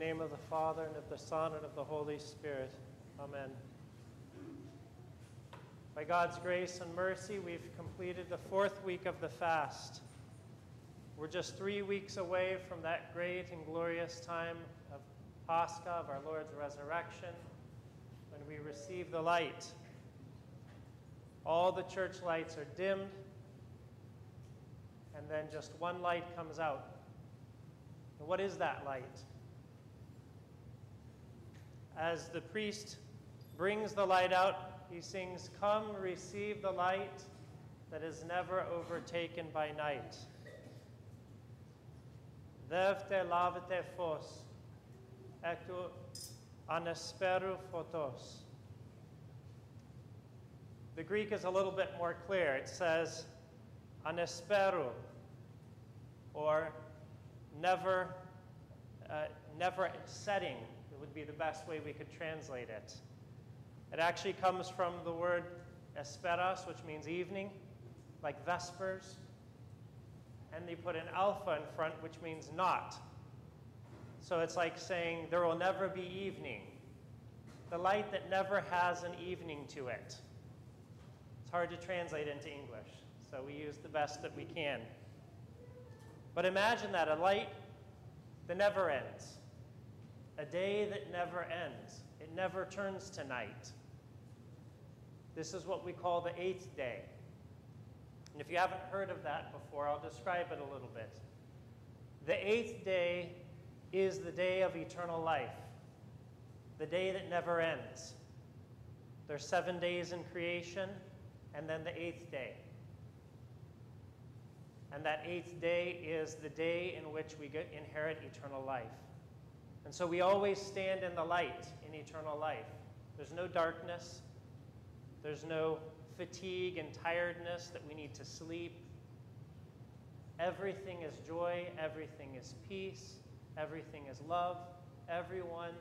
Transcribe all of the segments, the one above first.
name of the Father, and of the Son, and of the Holy Spirit. Amen. By God's grace and mercy, we've completed the fourth week of the fast. We're just three weeks away from that great and glorious time of Pascha, of our Lord's resurrection, when we receive the light. All the church lights are dimmed, and then just one light comes out. And what is that light? As the priest brings the light out, he sings, Come, receive the light that is never overtaken by night. Devte lavete fos, ectu anesperu. The Greek is a little bit more clear. It says, anesperu, or never, uh, never setting would be the best way we could translate it. It actually comes from the word esperas, which means evening, like vespers. And they put an alpha in front, which means not. So it's like saying there will never be evening. The light that never has an evening to it. It's hard to translate into English, so we use the best that we can. But imagine that a light that never ends, a day that never ends, it never turns to night. This is what we call the eighth day. And if you haven't heard of that before, I'll describe it a little bit. The eighth day is the day of eternal life, the day that never ends. There's seven days in creation, and then the eighth day. And that eighth day is the day in which we inherit eternal life. And so we always stand in the light in eternal life. There's no darkness, there's no fatigue and tiredness that we need to sleep. Everything is joy, everything is peace, everything is love. Everyone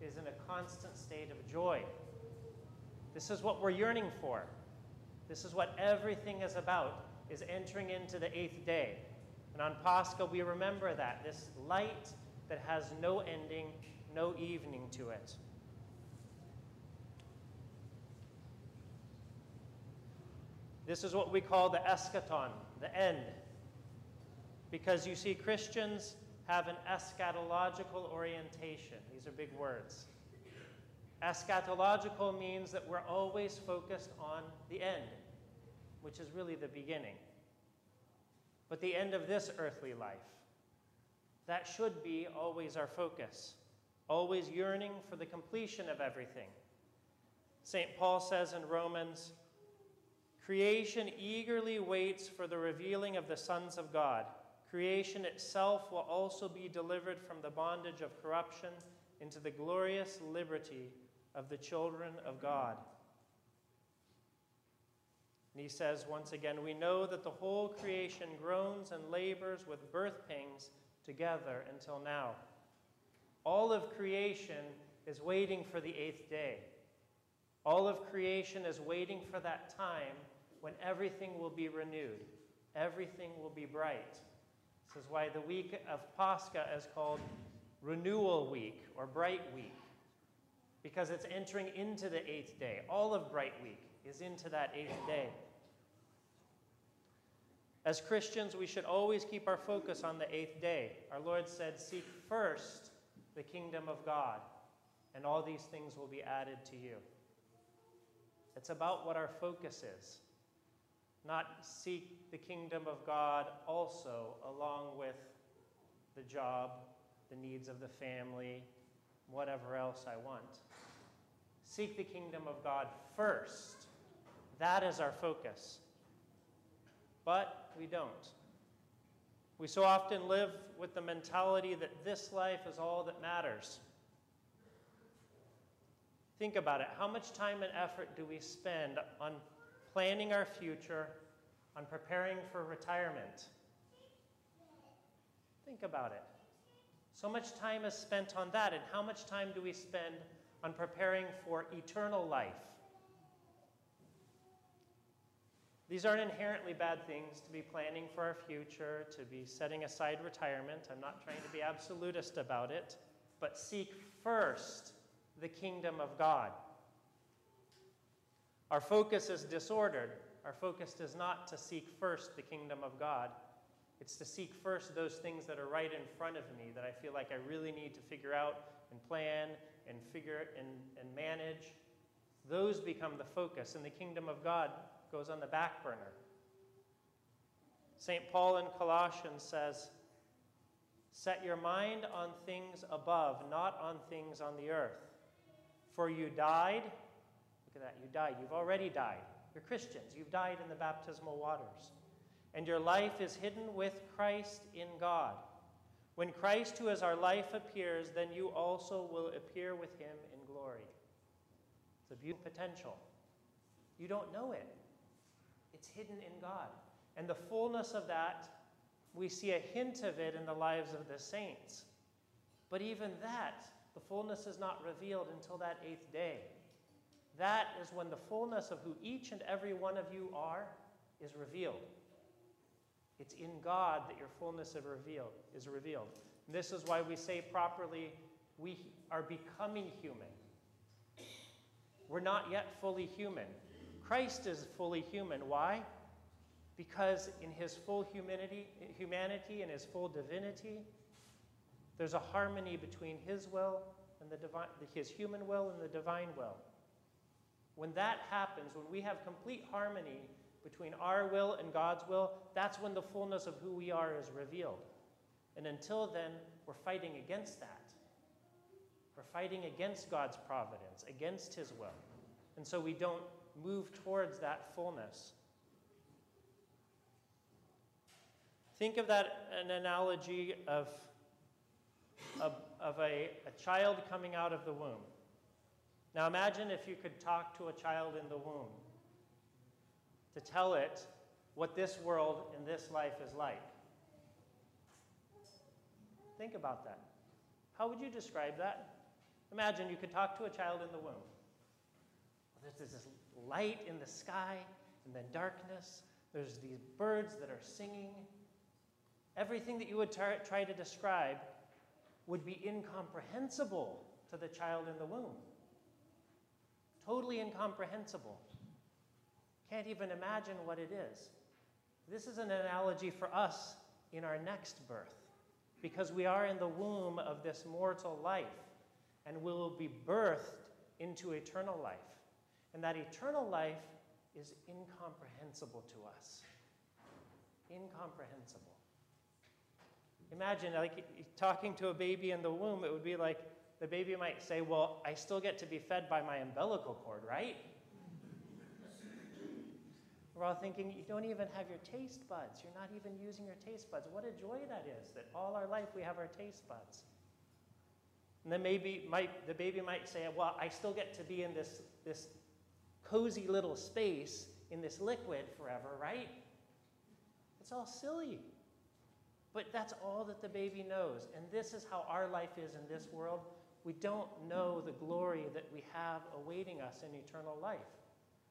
is in a constant state of joy. This is what we're yearning for. This is what everything is about, is entering into the eighth day. And on Pascha, we remember that, this light that has no ending, no evening to it. This is what we call the eschaton, the end. Because you see, Christians have an eschatological orientation. These are big words. Eschatological means that we're always focused on the end, which is really the beginning. But the end of this earthly life, that should be always our focus, always yearning for the completion of everything. St. Paul says in Romans, Creation eagerly waits for the revealing of the sons of God. Creation itself will also be delivered from the bondage of corruption into the glorious liberty of the children of God. And he says once again, We know that the whole creation groans and labors with birth pangs together until now. All of creation is waiting for the eighth day. All of creation is waiting for that time when everything will be renewed, everything will be bright. This is why the week of Pascha is called Renewal Week or Bright Week, because it's entering into the eighth day. All of Bright Week is into that eighth day. As Christians, we should always keep our focus on the eighth day. Our Lord said, Seek first the kingdom of God, and all these things will be added to you. It's about what our focus is not seek the kingdom of God also along with the job, the needs of the family, whatever else I want. Seek the kingdom of God first. That is our focus. But we don't. We so often live with the mentality that this life is all that matters. Think about it. How much time and effort do we spend on planning our future, on preparing for retirement. Think about it. So much time is spent on that, and how much time do we spend on preparing for eternal life? These aren't inherently bad things to be planning for our future, to be setting aside retirement. I'm not trying to be absolutist about it. but seek first the kingdom of God. Our focus is disordered. Our focus is not to seek first the kingdom of God. It's to seek first those things that are right in front of me that I feel like I really need to figure out and plan and figure and, and manage. Those become the focus, and the kingdom of God goes on the back burner. St. Paul in Colossians says, Set your mind on things above, not on things on the earth. For you died. Look at that, you died. You've already died. You're Christians. You've died in the baptismal waters. And your life is hidden with Christ in God. When Christ, who is our life, appears, then you also will appear with him in glory. It's a beautiful potential. You don't know it, it's hidden in God. And the fullness of that, we see a hint of it in the lives of the saints. But even that, the fullness is not revealed until that eighth day. That is when the fullness of who each and every one of you are is revealed. It's in God that your fullness is revealed. Is revealed. And this is why we say properly, we are becoming human. We're not yet fully human. Christ is fully human. Why? Because in his full humanity, humanity and his full divinity, there's a harmony between his will and the divine, his human will and the divine will. When that happens, when we have complete harmony between our will and God's will, that's when the fullness of who we are is revealed. And until then, we're fighting against that. We're fighting against God's providence, against His will. And so we don't move towards that fullness. Think of that an analogy of, of, of a, a child coming out of the womb. Now imagine if you could talk to a child in the womb to tell it what this world and this life is like. Think about that. How would you describe that? Imagine you could talk to a child in the womb. There's this light in the sky and then darkness. There's these birds that are singing. Everything that you would tar- try to describe would be incomprehensible to the child in the womb. Totally incomprehensible. Can't even imagine what it is. This is an analogy for us in our next birth because we are in the womb of this mortal life and will be birthed into eternal life. And that eternal life is incomprehensible to us. Incomprehensible. Imagine, like, talking to a baby in the womb, it would be like the baby might say, Well, I still get to be fed by my umbilical cord, right? We're all thinking, you don't even have your taste buds. You're not even using your taste buds. What a joy that is, that all our life we have our taste buds. And then maybe might, the baby might say, well, I still get to be in this, this cozy little space in this liquid forever, right? It's all silly. But that's all that the baby knows. And this is how our life is in this world. We don't know the glory that we have awaiting us in eternal life.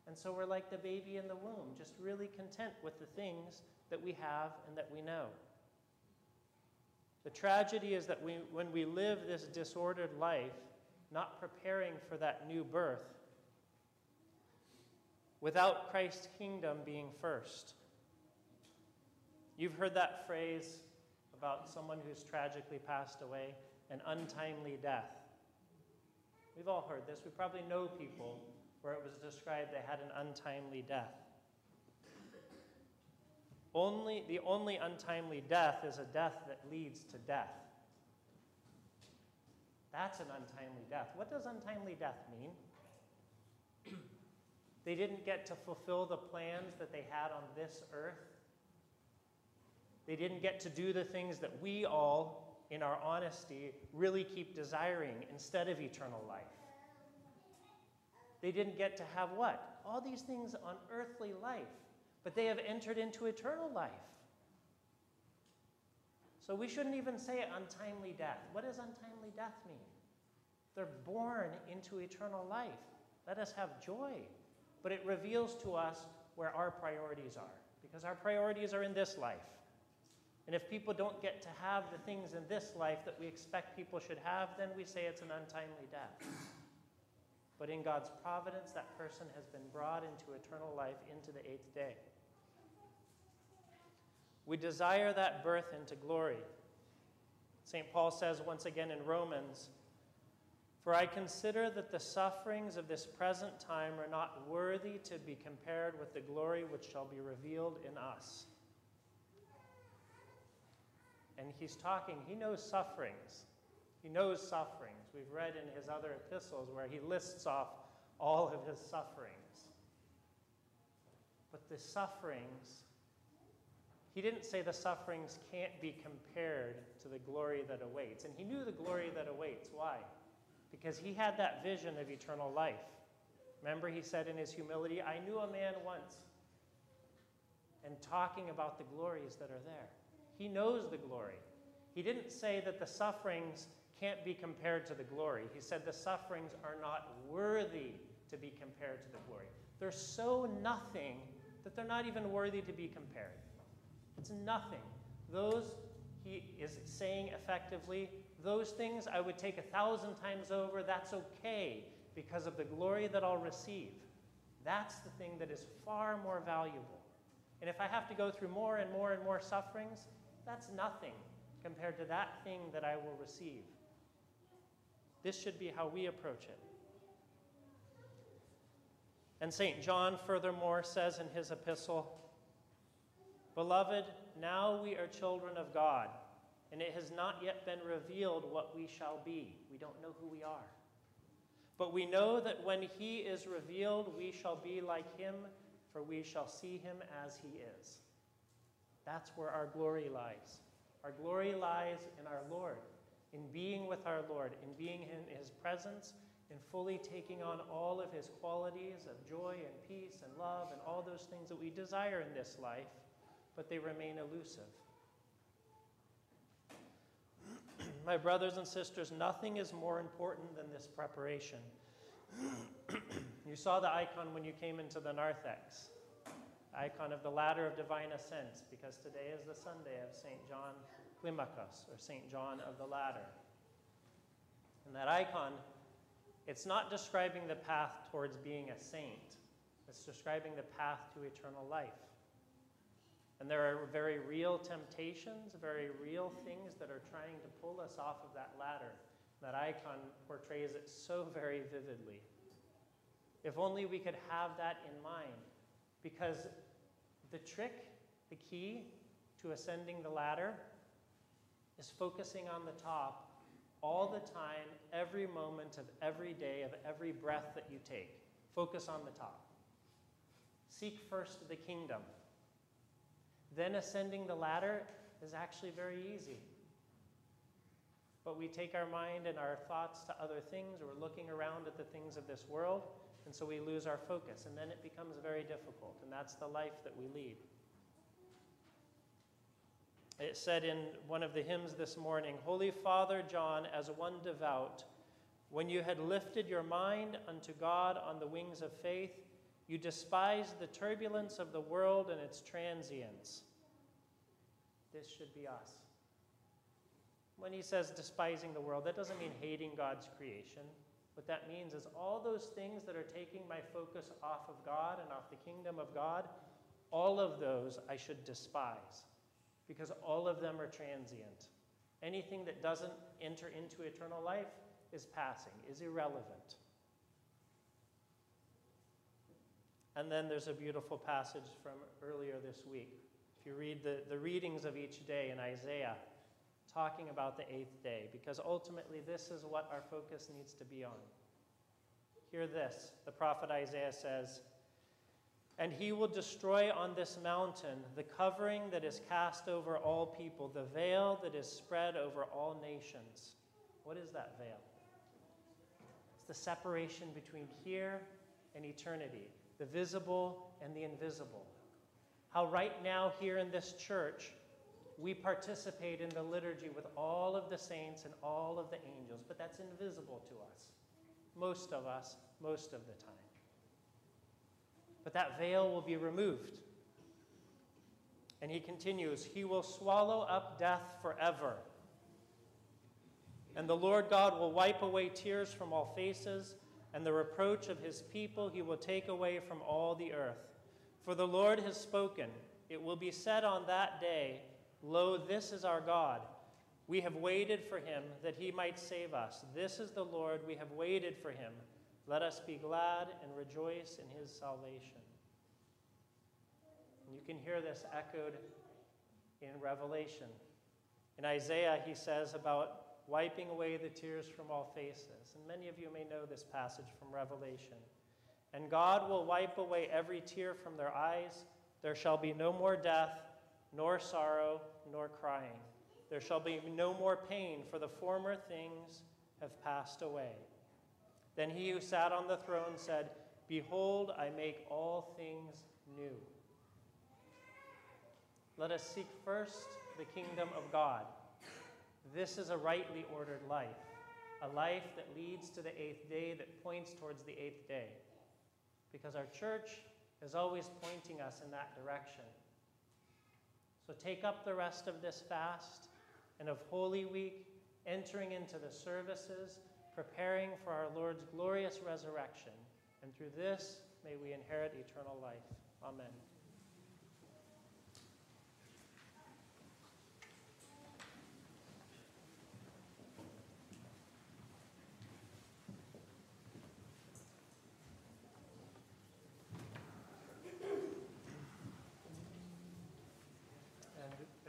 And so we're like the baby in the womb, just really content with the things that we have and that we know. The tragedy is that we, when we live this disordered life, not preparing for that new birth, without Christ's kingdom being first. You've heard that phrase about someone who's tragically passed away, an untimely death. We've all heard this. We probably know people where it was described they had an untimely death. Only, the only untimely death is a death that leads to death. That's an untimely death. What does untimely death mean? They didn't get to fulfill the plans that they had on this earth. They didn't get to do the things that we all, in our honesty, really keep desiring instead of eternal life. They didn't get to have what? All these things on earthly life, but they have entered into eternal life. So we shouldn't even say untimely death. What does untimely death mean? They're born into eternal life. Let us have joy. But it reveals to us where our priorities are, because our priorities are in this life. And if people don't get to have the things in this life that we expect people should have, then we say it's an untimely death. But in God's providence, that person has been brought into eternal life into the eighth day. We desire that birth into glory. St. Paul says once again in Romans, For I consider that the sufferings of this present time are not worthy to be compared with the glory which shall be revealed in us. And he's talking, he knows sufferings. He knows sufferings. We've read in his other epistles where he lists off all of his sufferings. But the sufferings, he didn't say the sufferings can't be compared to the glory that awaits. And he knew the glory that awaits. Why? Because he had that vision of eternal life. Remember, he said in his humility, I knew a man once, and talking about the glories that are there. He knows the glory. He didn't say that the sufferings can't be compared to the glory. He said the sufferings are not worthy to be compared to the glory. They're so nothing that they're not even worthy to be compared. It's nothing. Those, he is saying effectively, those things I would take a thousand times over. That's okay because of the glory that I'll receive. That's the thing that is far more valuable. And if I have to go through more and more and more sufferings, that's nothing compared to that thing that I will receive. This should be how we approach it. And St. John, furthermore, says in his epistle Beloved, now we are children of God, and it has not yet been revealed what we shall be. We don't know who we are. But we know that when he is revealed, we shall be like him, for we shall see him as he is. That's where our glory lies. Our glory lies in our Lord, in being with our Lord, in being in his presence, in fully taking on all of his qualities of joy and peace and love and all those things that we desire in this life, but they remain elusive. My brothers and sisters, nothing is more important than this preparation. you saw the icon when you came into the narthex icon of the ladder of divine ascent, because today is the Sunday of St. John Climacus, or St. John of the Ladder. And that icon, it's not describing the path towards being a saint, it's describing the path to eternal life. And there are very real temptations, very real things that are trying to pull us off of that ladder. That icon portrays it so very vividly. If only we could have that in mind. Because the trick, the key to ascending the ladder is focusing on the top all the time, every moment of every day, of every breath that you take. Focus on the top. Seek first the kingdom. Then ascending the ladder is actually very easy. But we take our mind and our thoughts to other things, we're looking around at the things of this world, and so we lose our focus, and then it becomes very difficult, and that's the life that we lead. It said in one of the hymns this morning Holy Father John, as one devout, when you had lifted your mind unto God on the wings of faith, you despise the turbulence of the world and its transience. This should be us. When he says despising the world, that doesn't mean hating God's creation. What that means is all those things that are taking my focus off of God and off the kingdom of God, all of those I should despise because all of them are transient. Anything that doesn't enter into eternal life is passing, is irrelevant. And then there's a beautiful passage from earlier this week. If you read the, the readings of each day in Isaiah, talking about the eighth day, because ultimately this is what our focus needs to be on. Hear this the prophet Isaiah says, And he will destroy on this mountain the covering that is cast over all people, the veil that is spread over all nations. What is that veil? It's the separation between here and eternity, the visible and the invisible. How, right now, here in this church, we participate in the liturgy with all of the saints and all of the angels, but that's invisible to us. Most of us, most of the time. But that veil will be removed. And he continues, He will swallow up death forever. And the Lord God will wipe away tears from all faces, and the reproach of his people he will take away from all the earth. For the Lord has spoken. It will be said on that day, Lo, this is our God. We have waited for him that he might save us. This is the Lord. We have waited for him. Let us be glad and rejoice in his salvation. And you can hear this echoed in Revelation. In Isaiah, he says about wiping away the tears from all faces. And many of you may know this passage from Revelation. And God will wipe away every tear from their eyes. There shall be no more death, nor sorrow, nor crying. There shall be no more pain, for the former things have passed away. Then he who sat on the throne said, Behold, I make all things new. Let us seek first the kingdom of God. This is a rightly ordered life, a life that leads to the eighth day, that points towards the eighth day. Because our church is always pointing us in that direction. So take up the rest of this fast and of Holy Week, entering into the services, preparing for our Lord's glorious resurrection. And through this, may we inherit eternal life. Amen.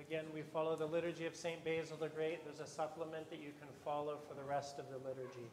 Again, we follow the liturgy of St. Basil the Great. There's a supplement that you can follow for the rest of the liturgy.